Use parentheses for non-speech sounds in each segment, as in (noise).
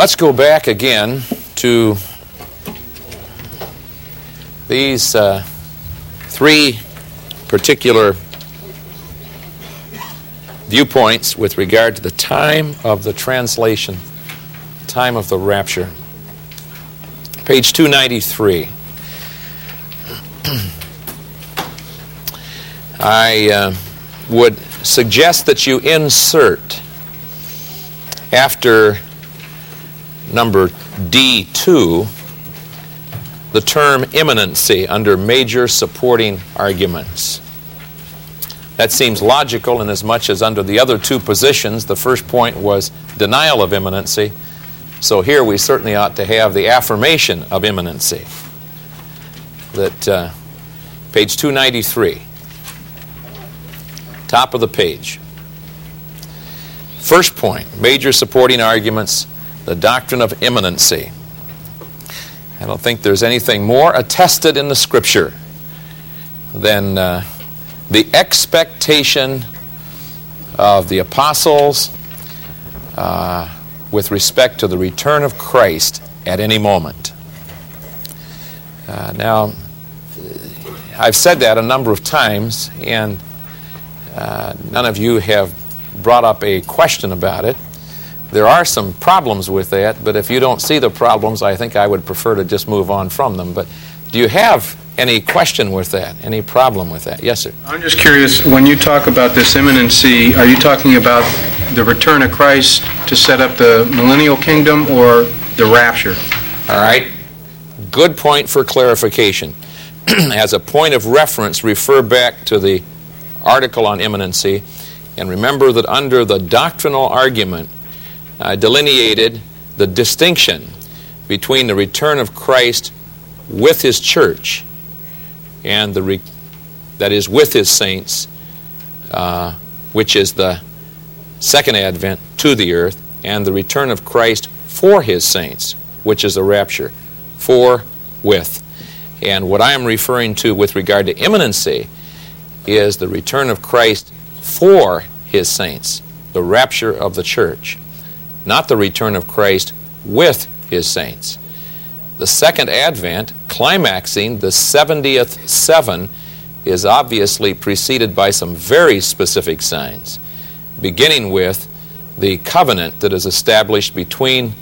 Let's go back again to these uh, three particular viewpoints with regard to the time of the translation, time of the rapture. Page 293. (clears throat) I uh, would suggest that you insert after number D2 the term imminency under major supporting arguments. That seems logical in as much as under the other two positions, the first point was denial of imminency. So here we certainly ought to have the affirmation of imminency. That uh, page 293, top of the page. First point, major supporting arguments, the doctrine of imminency. I don't think there's anything more attested in the Scripture than uh, the expectation of the apostles uh, with respect to the return of Christ at any moment. Uh, now, I've said that a number of times, and uh, none of you have brought up a question about it. There are some problems with that, but if you don't see the problems, I think I would prefer to just move on from them. But do you have any question with that? Any problem with that? Yes, sir. I'm just curious, when you talk about this imminency, are you talking about the return of Christ to set up the millennial kingdom or the rapture? All right. Good point for clarification. (clears throat) As a point of reference, refer back to the article on imminency and remember that under the doctrinal argument, uh, delineated the distinction between the return of Christ with his church and the re- that is with his saints, uh, which is the second advent to the earth, and the return of Christ for his saints, which is the rapture, for with. And what I am referring to with regard to imminency is the return of Christ for his saints, the rapture of the church not the return of Christ with his saints. The second advent, climaxing the 70th seven, is obviously preceded by some very specific signs, beginning with the covenant that is established between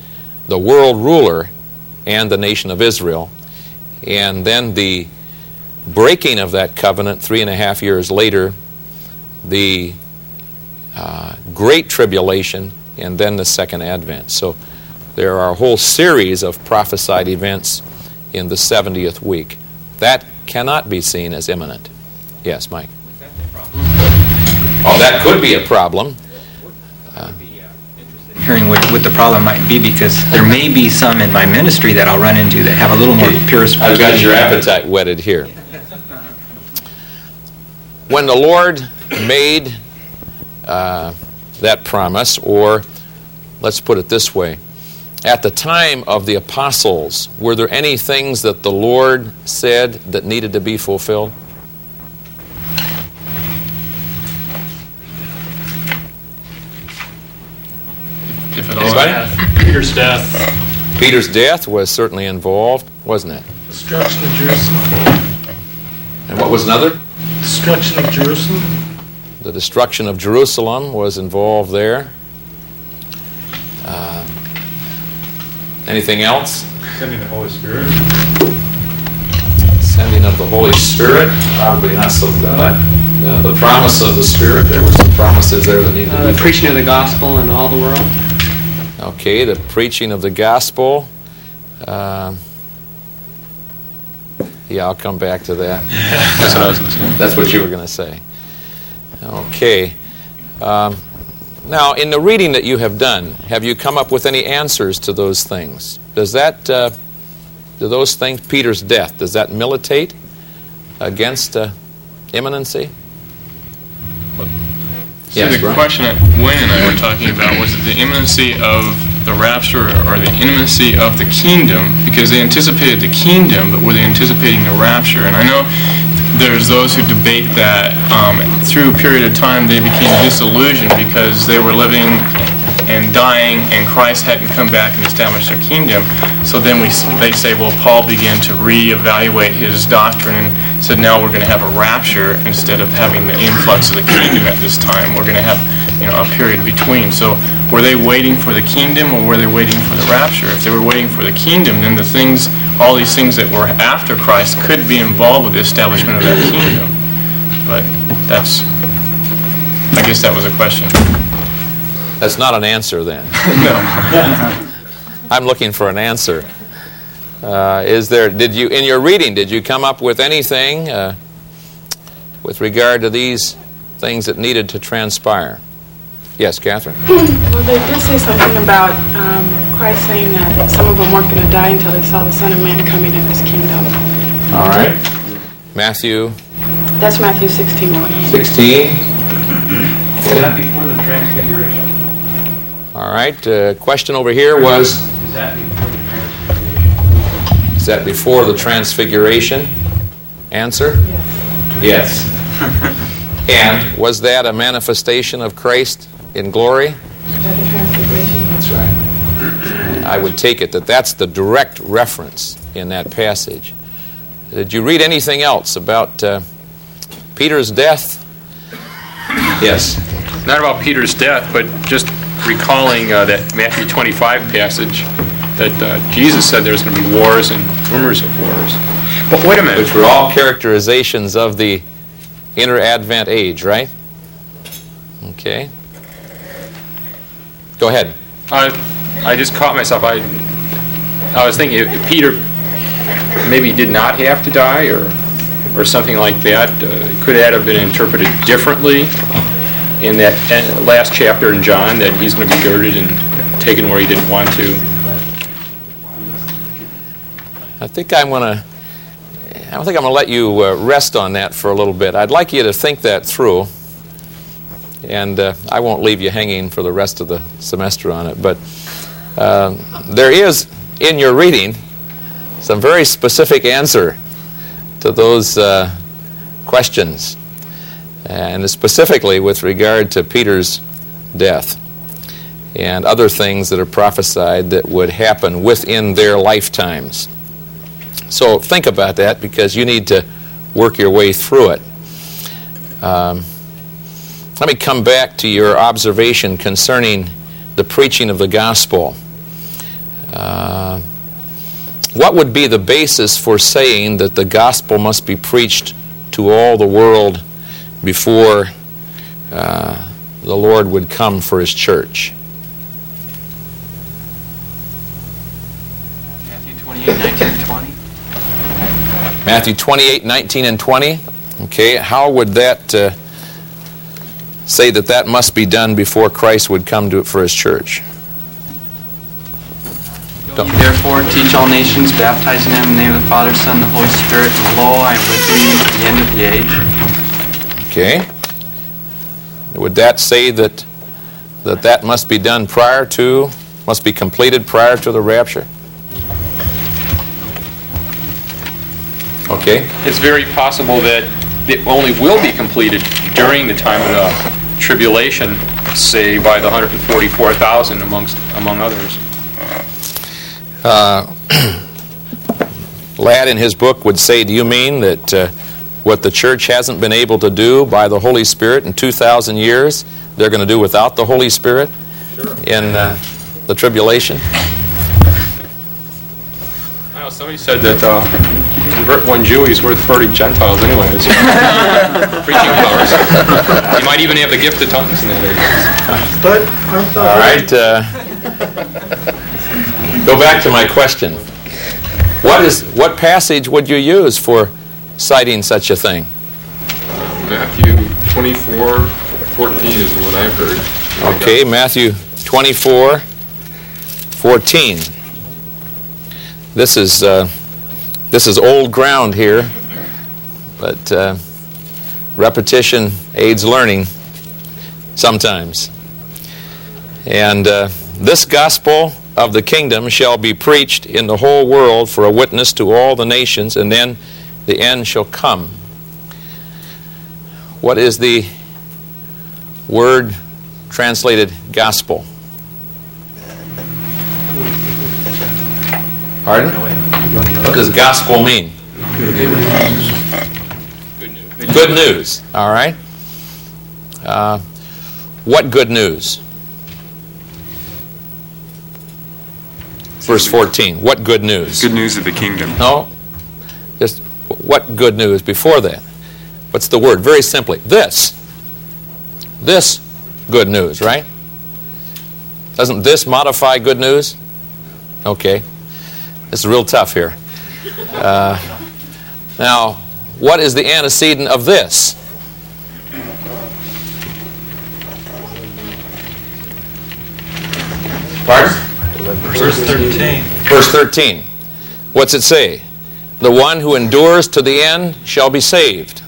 the world ruler and the nation of Israel, and then the breaking of that covenant three and a half years later, the uh, great tribulation and then the second advent. So there are a whole series of prophesied events in the 70th week. That cannot be seen as imminent. Yes, Mike. Oh, that could be a problem. Uh, hearing what, what the problem might be because there may be some in my ministry that I'll run into that have a little more pure I've got your appetite whetted here. When the Lord made uh, that promise, or let's put it this way. At the time of the apostles, were there any things that the Lord said that needed to be fulfilled? If at all. Peter's death. Peter's death was certainly involved, wasn't it? Destruction of Jerusalem. And what was another? Destruction of Jerusalem. The destruction of Jerusalem was involved there. Uh, anything else? Sending the Holy Spirit. Sending of the Holy Spirit, probably not so good. Uh, the promise of the Spirit, there were some promises there that needed uh, to be. The preaching of the gospel in all the world. Okay, the preaching of the gospel. Uh, yeah, I'll come back to that. (laughs) That's what I was going to say. That's what you were going to say. Okay. Um, now, in the reading that you have done, have you come up with any answers to those things? Does that, uh, do those things, Peter's death, does that militate against uh, imminency? So yes, the Brian? question that Wayne and I were talking about was it the imminency of the rapture or the imminency of the kingdom, because they anticipated the kingdom, but were they anticipating the rapture? And I know there's those who debate that um, through a period of time they became disillusioned because they were living and dying, and Christ hadn't come back and established their kingdom. So then we, they say, well, Paul began to reevaluate his doctrine and said, now we're going to have a rapture instead of having the influx of the kingdom at this time. We're going to have, you know, a period between. So were they waiting for the kingdom or were they waiting for the rapture? If they were waiting for the kingdom, then the things, all these things that were after Christ could be involved with the establishment of that kingdom. But that's, I guess that was a question. That's not an answer then. (laughs) (laughs) No. I'm looking for an answer. Uh, is there, did you, in your reading, did you come up with anything uh, with regard to these things that needed to transpire? Yes, Catherine? Well, they did say something about um, Christ saying that some of them weren't going to die until they saw the Son of Man coming in his kingdom. All right. Matthew That's Matthew 16, 28. 16. Is that before the transfiguration? All right. Uh, question over here was Is that before the transfiguration? Is that before the transfiguration? Answer? Yes. (laughs) and was that a manifestation of Christ in glory? At transfiguration. That's right. I would take it that that's the direct reference in that passage. Did you read anything else about uh, Peter's death? Yes. not about Peter's death, but just recalling uh, that Matthew 25 passage that uh, Jesus said there's going to be wars and rumors of wars. But wait a minute. Which were all characterizations of the inter-Advent age, right? Okay. Go ahead. I, I just caught myself. I, I was thinking if Peter maybe did not have to die or, or something like that. Uh, could that have been interpreted differently in that last chapter in John that he's going to be girded and taken where he didn't want to? I think I'm going to. I don't think I'm going to let you uh, rest on that for a little bit. I'd like you to think that through, and uh, I won't leave you hanging for the rest of the semester on it. But uh, there is in your reading some very specific answer to those uh, questions, and specifically with regard to Peter's death and other things that are prophesied that would happen within their lifetimes. So think about that because you need to work your way through it. Um, let me come back to your observation concerning the preaching of the gospel. Uh, what would be the basis for saying that the gospel must be preached to all the world before uh, the Lord would come for his church? Matthew 28, 19, 20. Matthew 28, 19, and 20. Okay, how would that uh, say that that must be done before Christ would come to it for his church? Therefore teach all nations, baptizing them in the name of the Father, Son, and the Holy Spirit, and lo, I am with you to the end of the age. Okay. Would that say that that that must be done prior to, must be completed prior to the rapture? Okay. It's very possible that it only will be completed during the time of the tribulation, say by the 144,000 amongst among others. Uh, (clears throat) Ladd in his book would say, Do you mean that uh, what the church hasn't been able to do by the Holy Spirit in 2,000 years, they're going to do without the Holy Spirit in uh, the tribulation? I know somebody said that uh, convert one Jew, he's worth 30 Gentiles anyways. (laughs) Preaching powers. You might even have the gift of tongues in that area. But aren't the... All right. Uh, go back to my question. What is what passage would you use for citing such a thing? Matthew 24, 14 is what I've heard. Okay, Matthew 24, 14. This is uh, this is old ground here, but uh, repetition aids learning sometimes. And uh, this gospel of the kingdom shall be preached in the whole world for a witness to all the nations, and then the end shall come. What is the word translated gospel? Pardon? What does gospel mean? Good news. Good news. All right. Uh, what good news? Verse 14. What good news? Good news of the kingdom. No. Just what good news before that? What's the word? Very simply, this. This good news, right? Doesn't this modify good news? Okay. This is real tough here. Uh, now, what is the antecedent of this? Pardon? Verse 13. Verse 13. What's it say? The one who endures to the end shall be saved.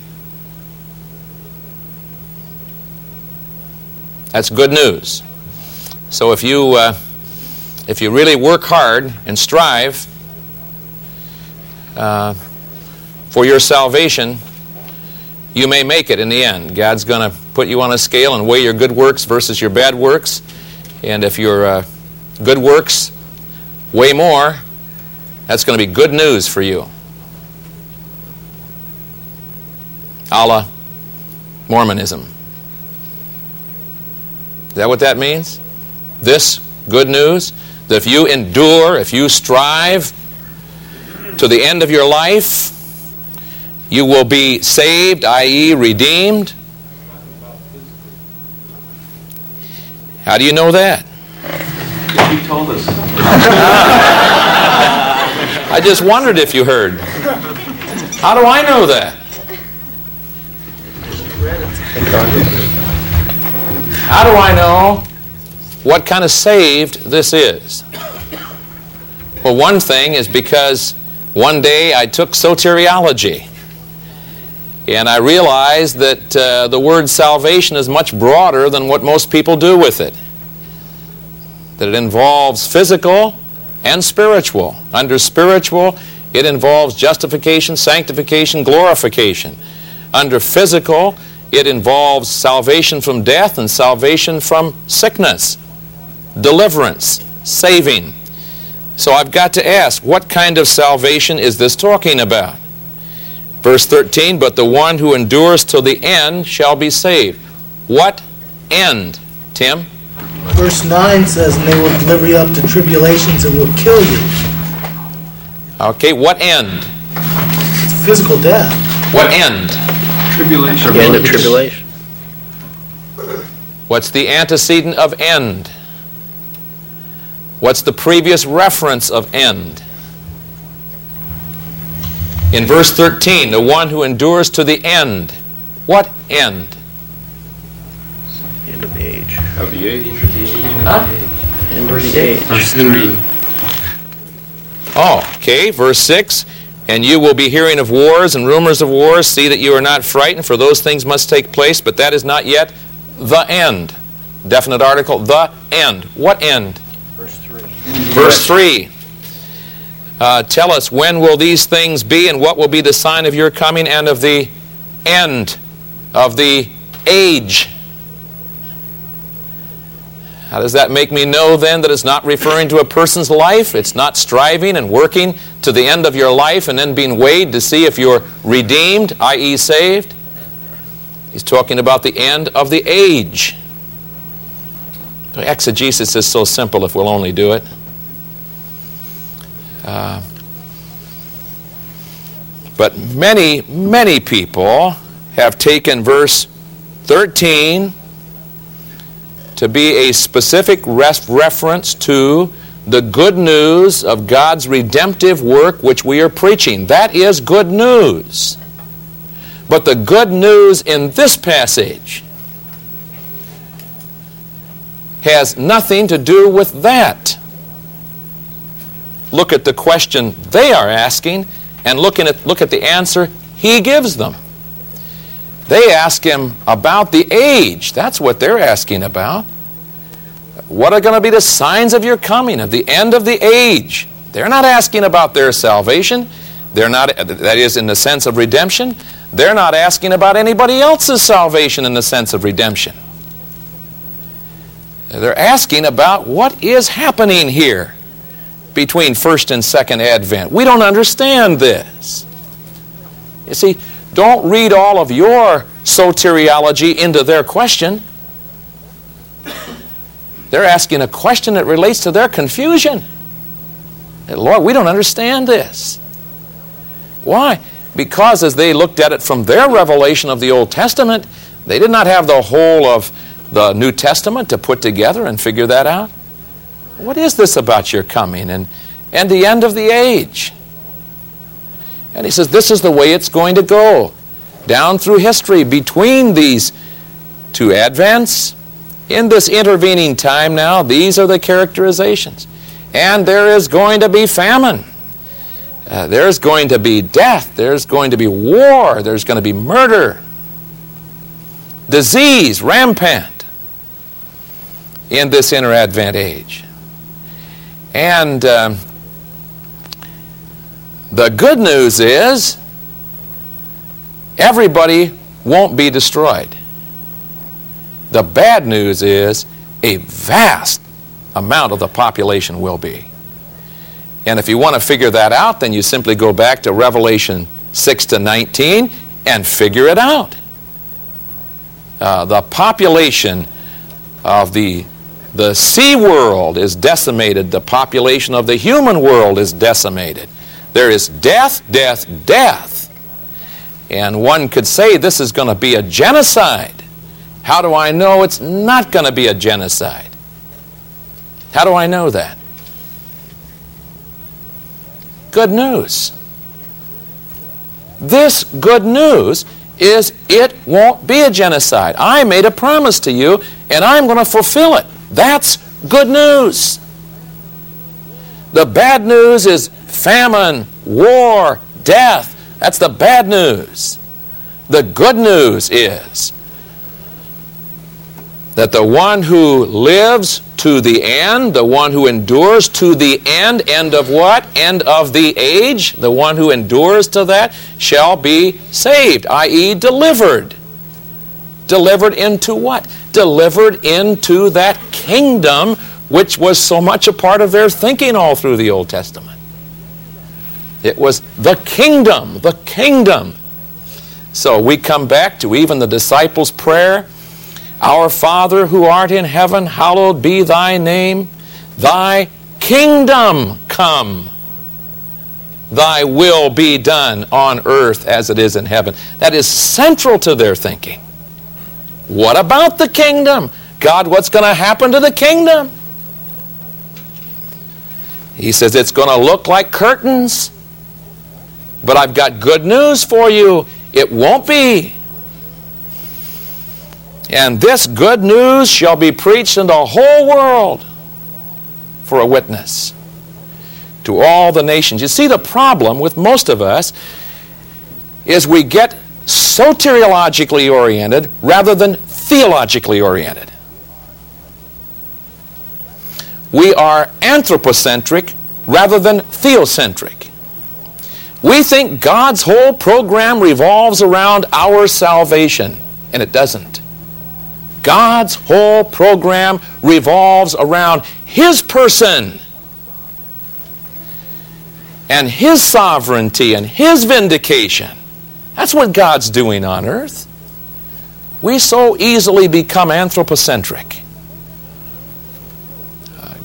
That's good news. So if you, uh, if you really work hard and strive uh, for your salvation, you may make it in the end. God's going to put you on a scale and weigh your good works versus your bad works. And if your uh, good works weigh more, that's going to be good news for you. A la Mormonism. Is that what that means? This good news? That if you endure, if you strive to the end of your life, you will be saved, i.e., redeemed. How do you know that? You told us. (laughs) I just wondered if you heard. How do I know that? How do I know what kind of saved this is? Well, one thing is because one day I took soteriology. And I realized that uh, the word salvation is much broader than what most people do with it. That it involves physical and spiritual. Under spiritual, it involves justification, sanctification, glorification. Under physical, it involves salvation from death and salvation from sickness, deliverance, saving. So I've got to ask, what kind of salvation is this talking about? Verse 13, but the one who endures till the end shall be saved. What end, Tim? Verse 9 says, And they will deliver you up to tribulations and will kill you. Okay, what end? It's physical death. What end? Tribulation. End of tribulation. What's the antecedent of end? What's the previous reference of end? In verse 13, the one who endures to the end. What end? End of the age. Of the age. End of the age. Verse 3. Oh, okay, verse 6. And you will be hearing of wars and rumors of wars. See that you are not frightened, for those things must take place, but that is not yet the end. Definite article, the end. What end? Verse 3. Verse 3. Uh, tell us when will these things be and what will be the sign of your coming and of the end of the age. How does that make me know then that it's not referring to a person's life? It's not striving and working to the end of your life and then being weighed to see if you're redeemed, i.e., saved? He's talking about the end of the age. Exegesis is so simple if we'll only do it. Uh, but many, many people have taken verse 13 to be a specific ref- reference to the good news of God's redemptive work which we are preaching. That is good news. But the good news in this passage has nothing to do with that. Look at the question they are asking and looking at, look at the answer he gives them. They ask him about the age. That's what they're asking about. What are going to be the signs of your coming, of the end of the age? They're not asking about their salvation. They're not, that is, in the sense of redemption. They're not asking about anybody else's salvation in the sense of redemption. They're asking about what is happening here. between first and second advent. We don't understand this. You see, don't read all of your soteriology into their question. They're asking a question that relates to their confusion. Lord, we don't understand this. Why? Because as they looked at it from their revelation of the Old Testament, they did not have the whole of the New Testament to put together and figure that out. What is this about your coming and, and the end of the age? And he says, This is the way it's going to go. Down through history, between these two advents, in this intervening time now, these are the characterizations. And there is going to be famine. Uh, there's going to be death. There's going to be war. There's going to be murder. Disease rampant in this inter-Advent age. And um, the good news is everybody won't be destroyed. The bad news is a vast amount of the population will be. And if you want to figure that out, then you simply go back to Revelation 6 to 19 and figure it out. Uh, the population of the, the sea world is decimated, the population of the human world is decimated. There is death, death, death. And one could say this is going to be a genocide. How do I know it's not going to be a genocide? How do I know that? Good news. This good news is it won't be a genocide. I made a promise to you and I'm going to fulfill it. That's good news. The bad news is famine, war, death. That's the bad news. The good news is that the one who lives to the end, the one who endures to the end, end of what? End of the age, the one who endures to that shall be saved, i.e., delivered. Delivered into what? Delivered into that kingdom which was so much a part of their thinking all through the Old Testament. It was the kingdom, the kingdom. So we come back to even the disciples' prayer Our Father who art in heaven, hallowed be thy name. Thy kingdom come. Thy will be done on earth as it is in heaven. That is central to their thinking. What about the kingdom? God, what's going to happen to the kingdom? He says it's going to look like curtains. But I've got good news for you. It won't be. And this good news shall be preached in the whole world for a witness to all the nations. You see, the problem with most of us is we get soteriologically oriented rather than theologically oriented. We are anthropocentric rather than theocentric. We think God's whole program revolves around our salvation, and it doesn't. God's whole program revolves around His person and His sovereignty and His vindication. That's what God's doing on earth. We so easily become anthropocentric.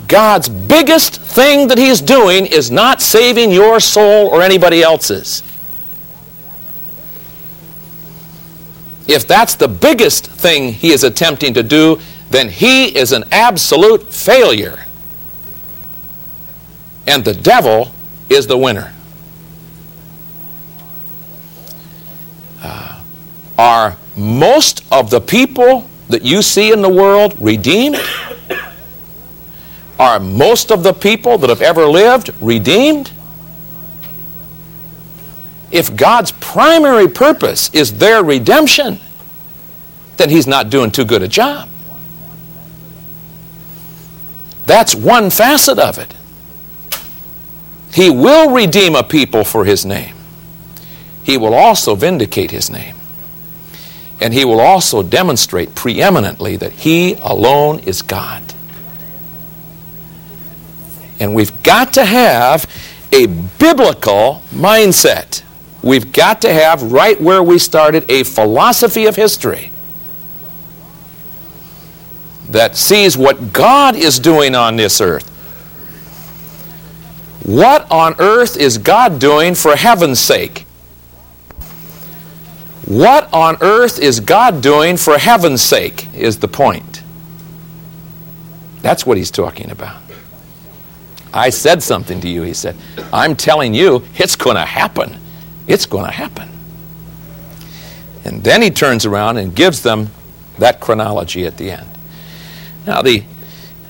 God's biggest thing that He's doing is not saving your soul or anybody else's. If that's the biggest thing He is attempting to do, then He is an absolute failure. And the devil is the winner. Uh, are most of the people that you see in the world redeemed? Are most of the people that have ever lived redeemed? If God's primary purpose is their redemption, then He's not doing too good a job. That's one facet of it. He will redeem a people for His name. He will also vindicate His name. And He will also demonstrate preeminently that He alone is God. And we've got to have a biblical mindset. We've got to have, right where we started, a philosophy of history that sees what God is doing on this earth. What on earth is God doing for heaven's sake? What on earth is God doing for heaven's sake is the point. That's what he's talking about. I said something to you, he said. I'm telling you, it's going to happen. It's going to happen. And then he turns around and gives them that chronology at the end. Now, the,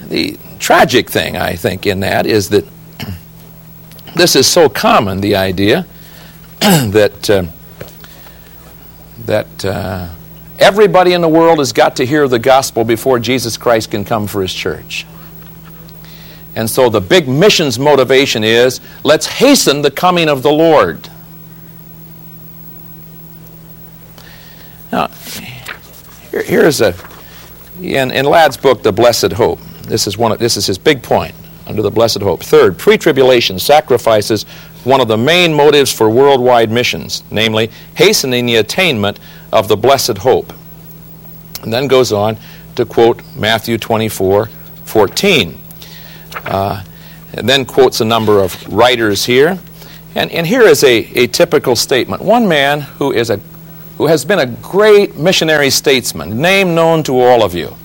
the tragic thing, I think, in that is that (clears throat) this is so common, the idea (clears throat) that, uh, that uh, everybody in the world has got to hear the gospel before Jesus Christ can come for his church. And so the big missions motivation is let's hasten the coming of the Lord. Now, here, here's a, in, in Ladd's book, The Blessed Hope, this is, one of, this is his big point under the blessed hope. Third, pre tribulation sacrifices one of the main motives for worldwide missions, namely hastening the attainment of the blessed hope. And then goes on to quote Matthew 24 14. Uh, and then quotes a number of writers here. And, and here is a, a typical statement. One man who, is a, who has been a great missionary statesman, name known to all of you,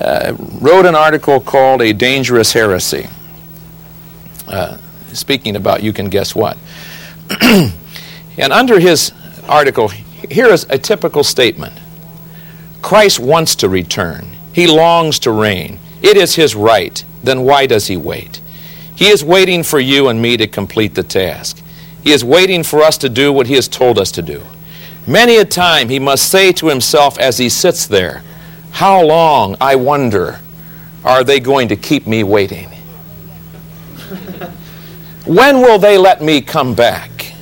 uh, wrote an article called A Dangerous Heresy. Uh, speaking about you can guess what. (clears throat) and under his article, here is a typical statement Christ wants to return, he longs to reign. It is his right. Then why does he wait? He is waiting for you and me to complete the task. He is waiting for us to do what he has told us to do. Many a time he must say to himself as he sits there, How long, I wonder, are they going to keep me waiting? When will they let me come back?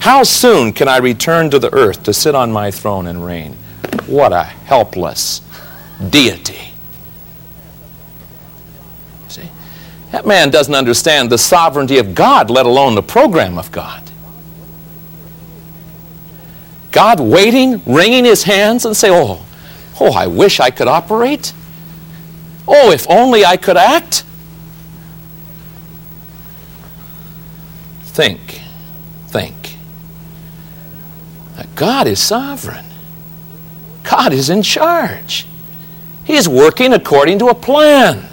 How soon can I return to the earth to sit on my throne and reign? What a helpless deity. See? That man doesn't understand the sovereignty of God, let alone the program of God. God waiting, wringing his hands, and say, Oh, oh, I wish I could operate. Oh, if only I could act. Think, think. God is sovereign. God is in charge. He is working according to a plan.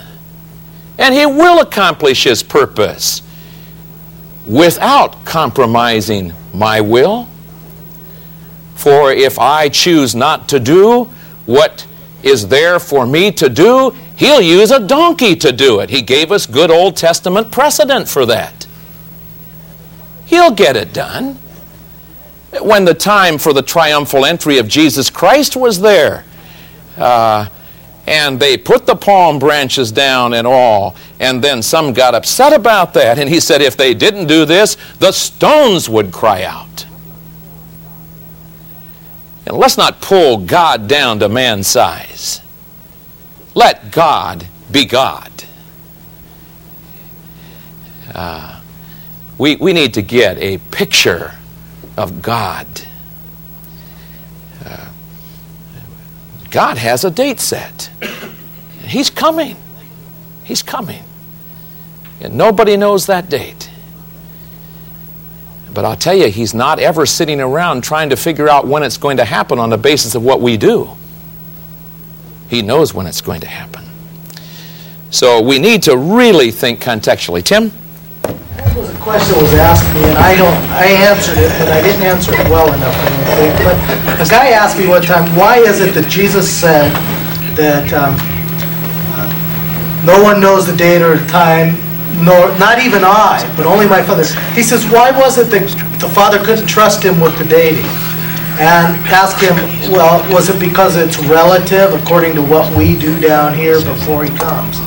And He will accomplish His purpose without compromising my will. For if I choose not to do what is there for me to do, He'll use a donkey to do it. He gave us good Old Testament precedent for that. He'll get it done when the time for the triumphal entry of Jesus Christ was there. Uh, and they put the palm branches down and all, and then some got upset about that. And he said, if they didn't do this, the stones would cry out. And let's not pull God down to man's size. Let God be God. Uh, we, we need to get a picture of God. Uh, God has a date set. He's coming. He's coming. And nobody knows that date. But I'll tell you, He's not ever sitting around trying to figure out when it's going to happen on the basis of what we do. He knows when it's going to happen. So we need to really think contextually. Tim? Question was asked me, and I don't, I answered it, but I didn't answer it well enough, I don't think. But a guy asked me one time, why is it that Jesus said that um, uh, no one knows the date or the time, nor, not even I, but only my Father. He says, why was it that the Father couldn't trust him with the dating? And ask him, well, was it because it's relative according to what we do down here before he comes?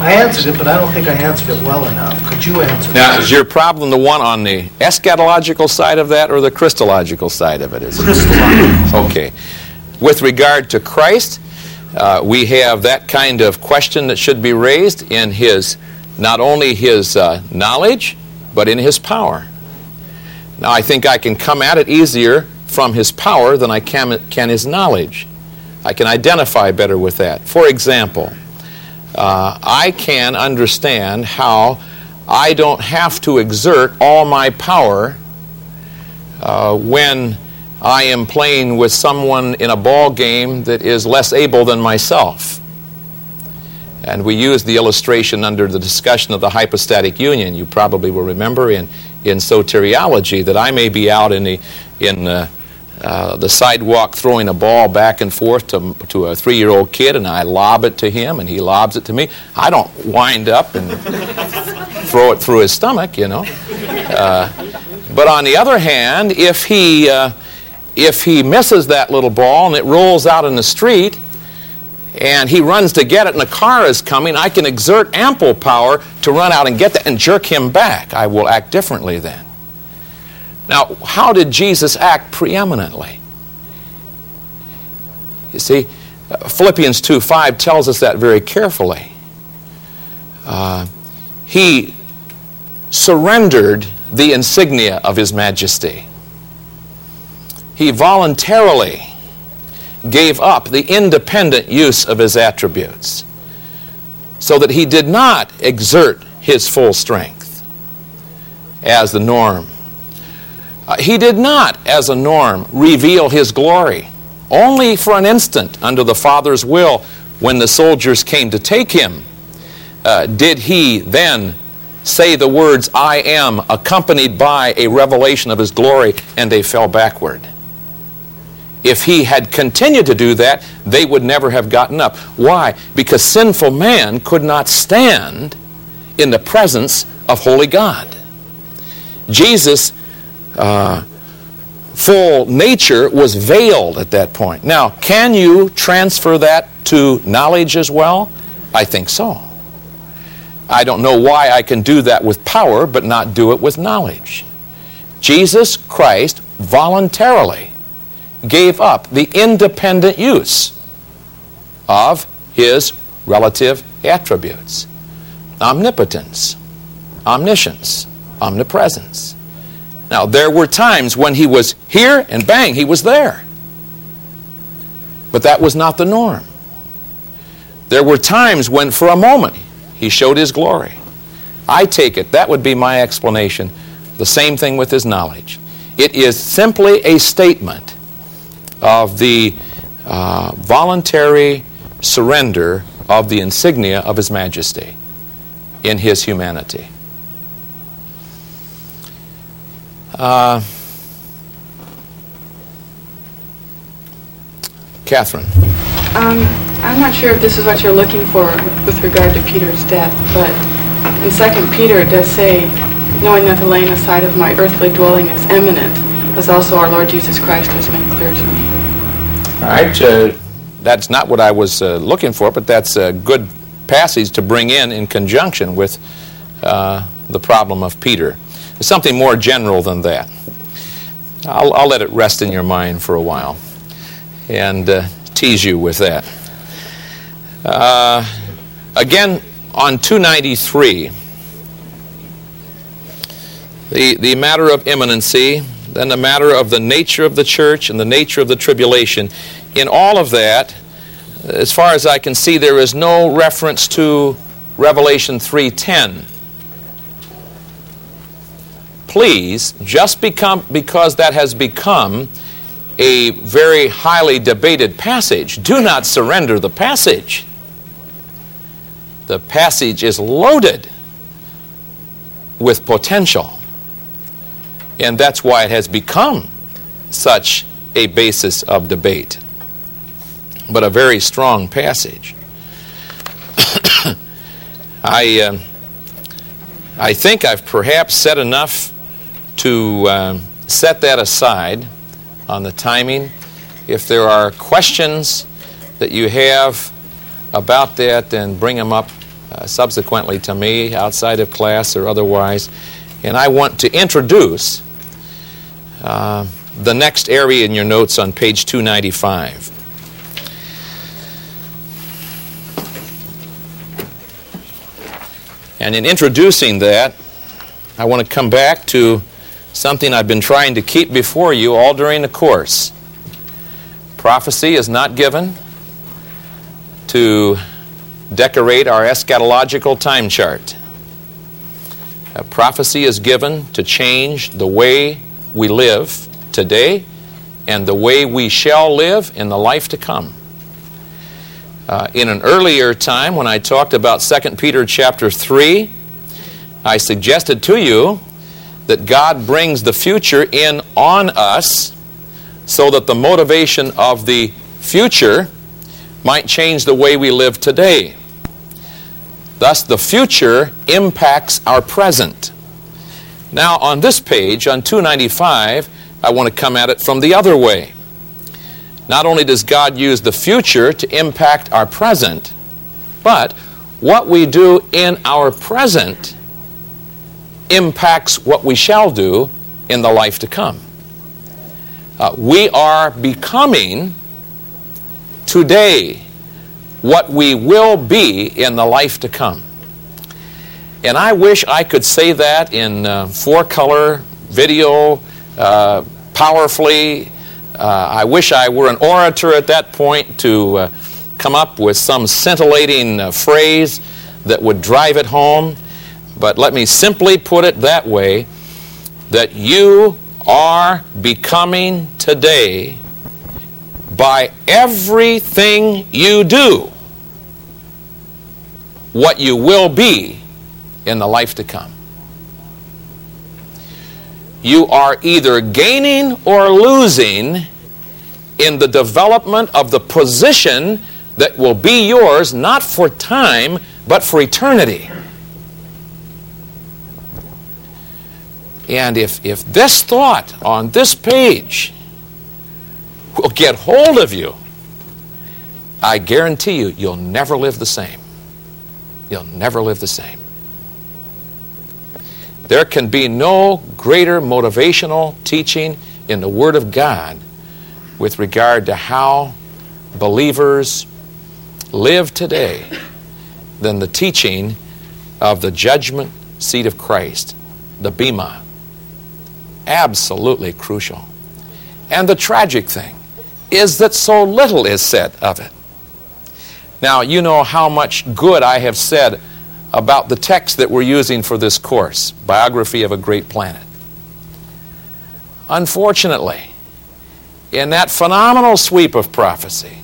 I answered it, but I don't think I answered it well enough. Could you answer it? Now, is your problem the one on the eschatological side of that or the Christological side of it? Is it? Christological. Okay. With regard to Christ, uh, we have that kind of question that should be raised in his not only his uh, knowledge, but in his power. Now, I think I can come at it easier from his power than I can, can his knowledge. I can identify better with that. For example, uh, I can understand how I don't have to exert all my power uh, when I am playing with someone in a ball game that is less able than myself. And we used the illustration under the discussion of the hypostatic union. You probably will remember in, in soteriology that I may be out in the, in, uh, uh, the sidewalk throwing a ball back and forth to, to a three year old kid, and I lob it to him, and he lobs it to me. I don't wind up and (laughs) throw it through his stomach, you know. Uh, but on the other hand, if he, uh, if he misses that little ball and it rolls out in the street, and he runs to get it and a car is coming, I can exert ample power to run out and get that and jerk him back. I will act differently then. Now, how did Jesus act preeminently? You see, Philippians 2 5 tells us that very carefully. Uh, he surrendered the insignia of his majesty. He voluntarily gave up the independent use of his attributes so that he did not exert his full strength as the norm. Uh, he did not, as a norm, reveal his glory. Only for an instant, under the Father's will, when the soldiers came to take him, uh, did he then say the words, I am, accompanied by a revelation of his glory, and they fell backward. If he had continued to do that, they would never have gotten up. Why? Because sinful man could not stand in the presence of holy God. Jesus' uh, full nature was veiled at that point. Now, can you transfer that to knowledge as well? I think so. I don't know why I can do that with power, but not do it with knowledge. Jesus Christ voluntarily gave up the independent use of his relative attributes omnipotence, omniscience, omnipresence. Now, there were times when he was here and bang, he was there. But that was not the norm. There were times when, for a moment, he showed his glory. I take it, that would be my explanation. The same thing with his knowledge. It is simply a statement of the uh, voluntary surrender of the insignia of His Majesty in His humanity. Uh, Catherine. Um, I'm not sure if this is what you're looking for with regard to Peter's death, but in Second Peter it does say, knowing that the laying aside of my earthly dwelling is imminent, as also our Lord Jesus Christ has made clear to me. All right. Uh, that's not what I was uh, looking for, but that's a good passage to bring in in conjunction with uh, the problem of Peter. Something more general than that. I'll, I'll, let it rest in your mind for a while and uh, tease you with that. Uh, again, on 293, the, the matter of imminency then the matter of the nature of the church and the nature of the tribulation. In all of that, as far as I can see, there is no reference to Revelation 3:10. Please, just become, because that has become a very highly debated passage, do not surrender the passage. The passage is loaded with potential. And that's why it has become such a basis of debate. But a very strong passage. (coughs) I, uh, I think I've perhaps said enough to uh, set that aside on the timing. If there are questions that you have about that, then bring them up uh, subsequently to me outside of class or otherwise. And I want to introduce uh, the next area in your notes on page 295. And in introducing that, I want to come back to something I've been trying to keep before you all during the course. Prophecy is not given to decorate our eschatological time chart. A prophecy is given to change the way we live today and the way we shall live in the life to come. Uh, in an earlier time, when I talked about 2 Peter chapter 3, I suggested to you that God brings the future in on us so that the motivation of the future might change the way we live today. Thus, the future impacts our present. Now, on this page, on 295, I want to come at it from the other way. Not only does God use the future to impact our present, but what we do in our present impacts what we shall do in the life to come. Uh, we are becoming today what we will be in the life to come. And I wish I could say that in uh, four color video, uh, powerfully. Uh, I wish I were an orator at that point to uh, come up with some scintillating uh, phrase that would drive it home. But let me simply put it that way that you are becoming today by everything you do what you will be in the life to come. You are either gaining or losing in the development of the position that will be yours not for time but for eternity. And if, if this thought on this page will get hold of you, I guarantee you, you'll never live the same. You'll never live the same. There can be no greater motivational teaching in the Word of God with regard to how believers live today than the teaching of the judgment seat of Christ, the Bema. Absolutely crucial. And the tragic thing is that so little is said of it. Now, you know how much good I have said about the text that we're using for this course, Biography of a Great Planet. Unfortunately, in that phenomenal sweep of prophecy,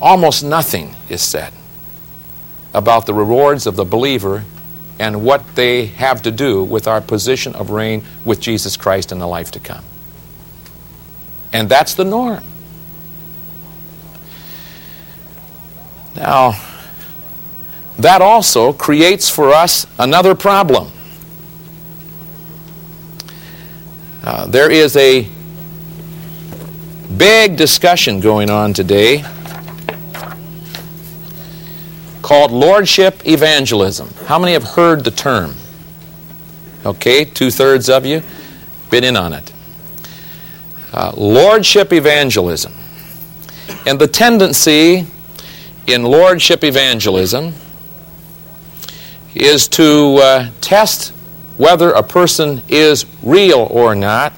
almost nothing is said about the rewards of the believer and what they have to do with our position of reign with Jesus Christ in the life to come. And that's the norm. Now, that also creates for us another problem. Uh, there is a big discussion going on today called Lordship Evangelism. How many have heard the term? Okay, two thirds of you been in on it. Uh, Lordship Evangelism. And the tendency in Lordship Evangelism is to uh, test whether a person is real or not.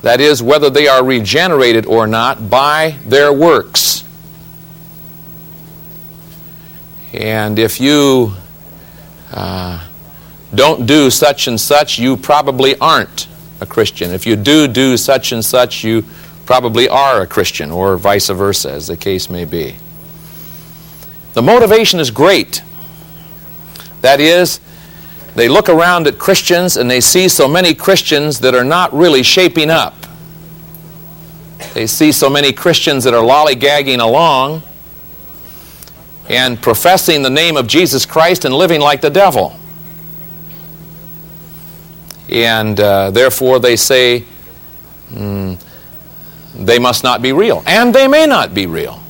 That is, whether they are regenerated or not by their works. And if you uh, don't do such and such, you probably aren't a Christian. If you do do such and such, you probably are a Christian, or vice versa, as the case may be. The motivation is great. That is, they look around at Christians and they see so many Christians that are not really shaping up. They see so many Christians that are lollygagging along and professing the name of Jesus Christ and living like the devil. And uh, therefore they say mm, they must not be real. And they may not be real.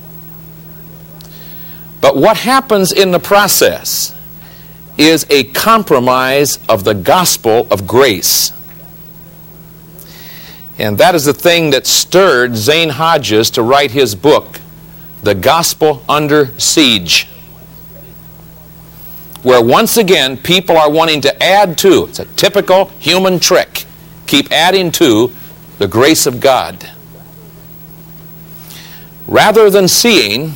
But what happens in the process is a compromise of the gospel of grace. And that is the thing that stirred Zane Hodges to write his book, The Gospel Under Siege. where once again people are wanting to add to. It's a typical human trick. Keep adding to the grace of God. Rather than seeing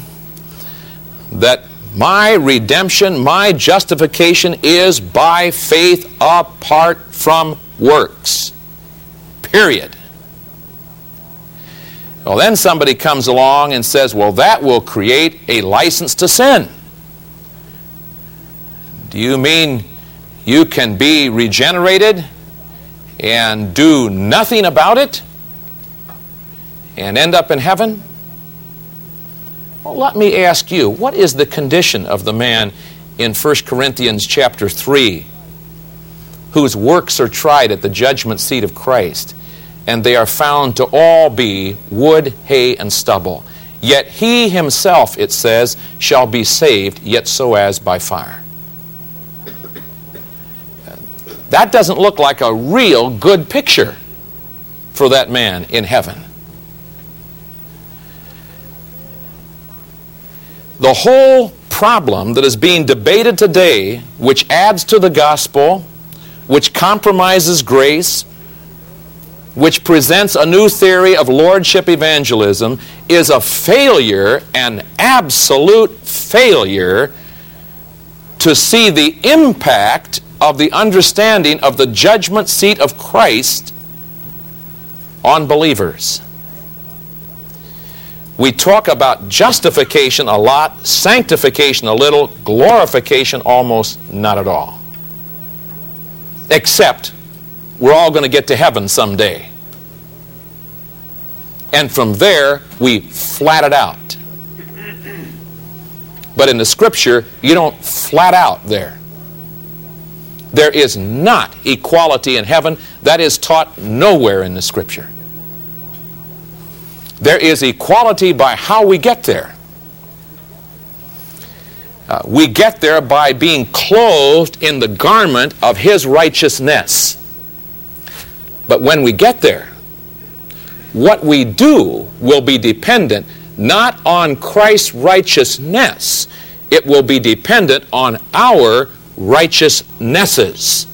that my redemption, my justification is by faith apart from works. Period. Well, then somebody comes along and says, well, that will create a license to sin. Do you mean you can be regenerated and do nothing about it and end up in heaven? Well, let me ask you, what is the condition of the man in 1 Corinthians chapter 3 whose works are tried at the judgment seat of Christ, and they are found to all be wood, hay, and stubble? Yet he himself, it says, shall be saved, yet so as by fire. That doesn't look like a real good picture for that man in heaven. the whole problem that is being debated today, which adds to the gospel, which compromises grace, which presents a new theory of lordship evangelism, is a failure, an absolute failure, to see the impact of the understanding of the judgment seat of Christ on believers. We talk about justification a lot, sanctification a little, glorification almost not at all. Except we're all going to get to heaven someday. And from there, we flat it out. But in the scripture, you don't flat out there. There is not equality in heaven. That is taught nowhere in the scripture. There is equality by how we get there. Uh, we get there by being clothed in the garment of His righteousness. But when we get there, what we do will be dependent not on Christ's righteousness, it will be dependent on our righteousnesses.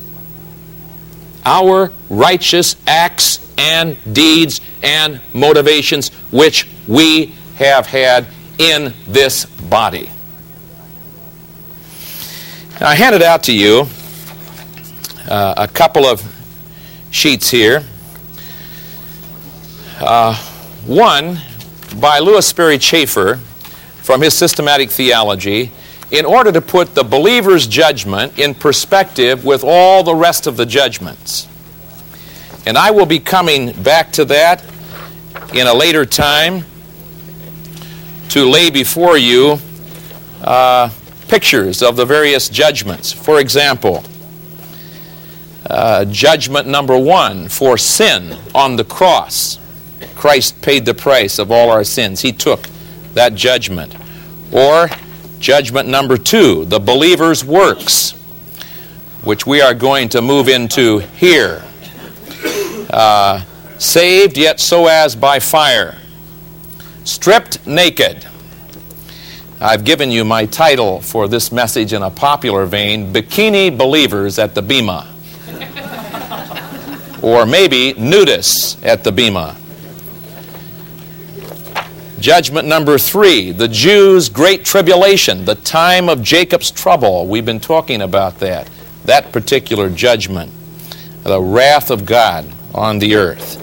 Our righteous acts and deeds and motivations which we have had in this body. I handed out to you uh, a couple of sheets here. Uh, one by Lewis Sperry Chafer from his systematic theology in order to put the believer's judgment in perspective with all the rest of the judgments. And I will be coming back to that in a later time to lay before you uh, pictures of the various judgments. For example, uh, judgment number one for sin on the cross. Christ paid the price of all our sins. He took that judgment. Or judgment number two, the believer's works, which we are going to move into here uh, saved yet so as by fire, stripped naked. I've given you my title for this message in a popular vein Bikini Believers at the Bema. Or maybe Nudists at the Bema. Judgment number three, the Jews' great tribulation, the time of Jacob's trouble. We've been talking about that. That particular judgment, the wrath of God on the earth.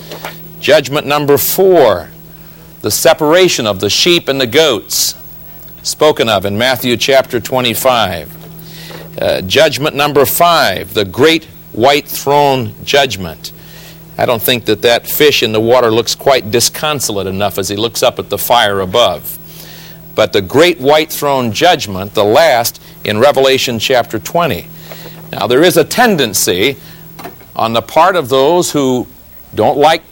Judgment number four, the separation of the sheep and the goats, spoken of in Matthew chapter 25. Uh, judgment number five, the great white throne judgment. I don't think that that fish in the water looks quite disconsolate enough as he looks up at the fire above. But the great white throne judgment, the last in Revelation chapter 20. Now, there is a tendency on the part of those who don't like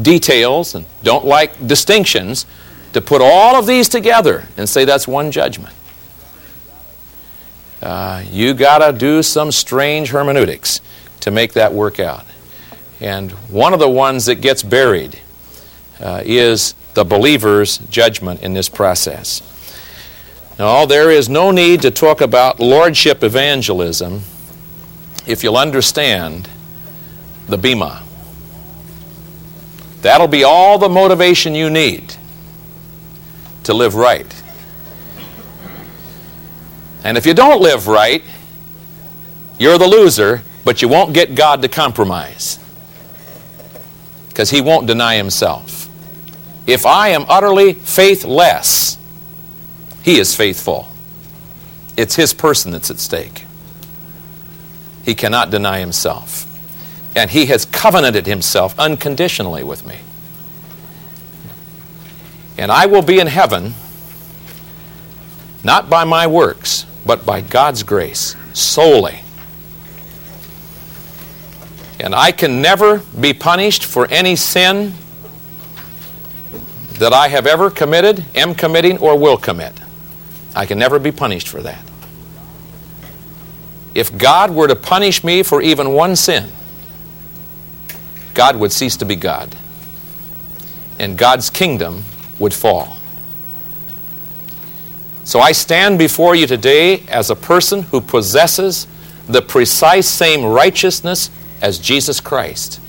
details and don't like distinctions to put all of these together and say that's one judgment. Uh, you got to do some strange hermeneutics to make that work out. And one of the ones that gets buried uh, is the believer's judgment in this process. Now, there is no need to talk about lordship evangelism if you'll understand the Bema. That'll be all the motivation you need to live right. And if you don't live right, you're the loser, but you won't get God to compromise because He won't deny Himself. If I am utterly faithless, He is faithful. It's His person that's at stake. He cannot deny Himself. And He has covenanted Himself unconditionally with me. And I will be in heaven not by my works, but by God's grace solely. And I can never be punished for any sin that I have ever committed, am committing, or will commit. I can never be punished for that. If God were to punish me for even one sin, God would cease to be God. And God's kingdom would fall. So I stand before you today as a person who possesses the precise same righteousness as Jesus Christ.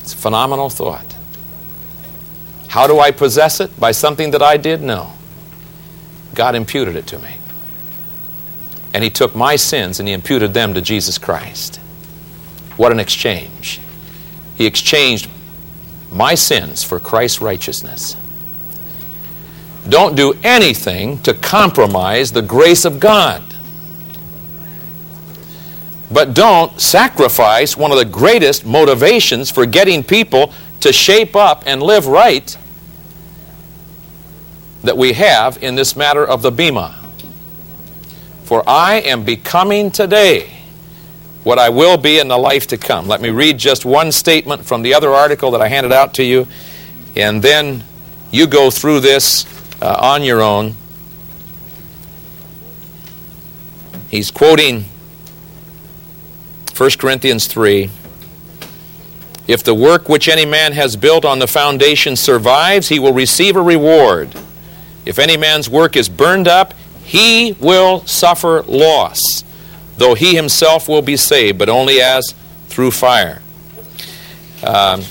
It's a phenomenal thought. How do I possess it? By something that I did? No. God imputed it to me. And He took my sins and He imputed them to Jesus Christ. What an exchange. He exchanged my sins for Christ's righteousness. Don't do anything to compromise the grace of God. But don't sacrifice one of the greatest motivations for getting people to shape up and live right that we have in this matter of the Bema. For I am becoming today what I will be in the life to come. Let me read just one statement from the other article that I handed out to you, and then you go through this uh, on your own. He's quoting 1 Corinthians 3 If the work which any man has built on the foundation survives, he will receive a reward. If any man's work is burned up, he will suffer loss, though he himself will be saved, but only as through fire. Um,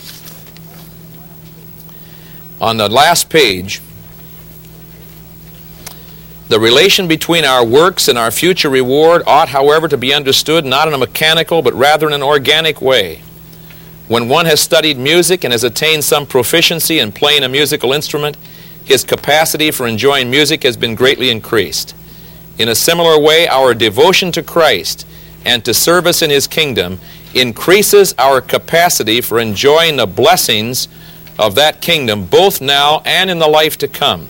on the last page, the relation between our works and our future reward ought, however, to be understood not in a mechanical but rather in an organic way. When one has studied music and has attained some proficiency in playing a musical instrument, his capacity for enjoying music has been greatly increased. In a similar way, our devotion to Christ and to service in His kingdom increases our capacity for enjoying the blessings of that kingdom both now and in the life to come.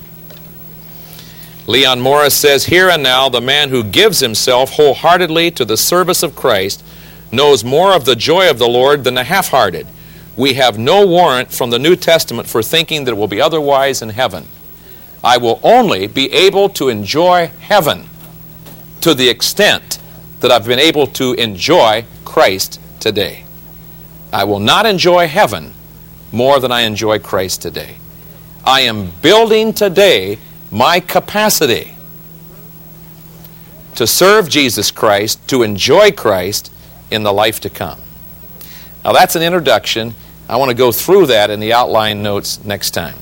Leon Morris says, Here and now, the man who gives himself wholeheartedly to the service of Christ knows more of the joy of the Lord than the half hearted. We have no warrant from the New Testament for thinking that it will be otherwise in heaven. I will only be able to enjoy heaven to the extent that I've been able to enjoy Christ today. I will not enjoy heaven more than I enjoy Christ today. I am building today my capacity to serve Jesus Christ, to enjoy Christ in the life to come. Now, that's an introduction. I want to go through that in the outline notes next time.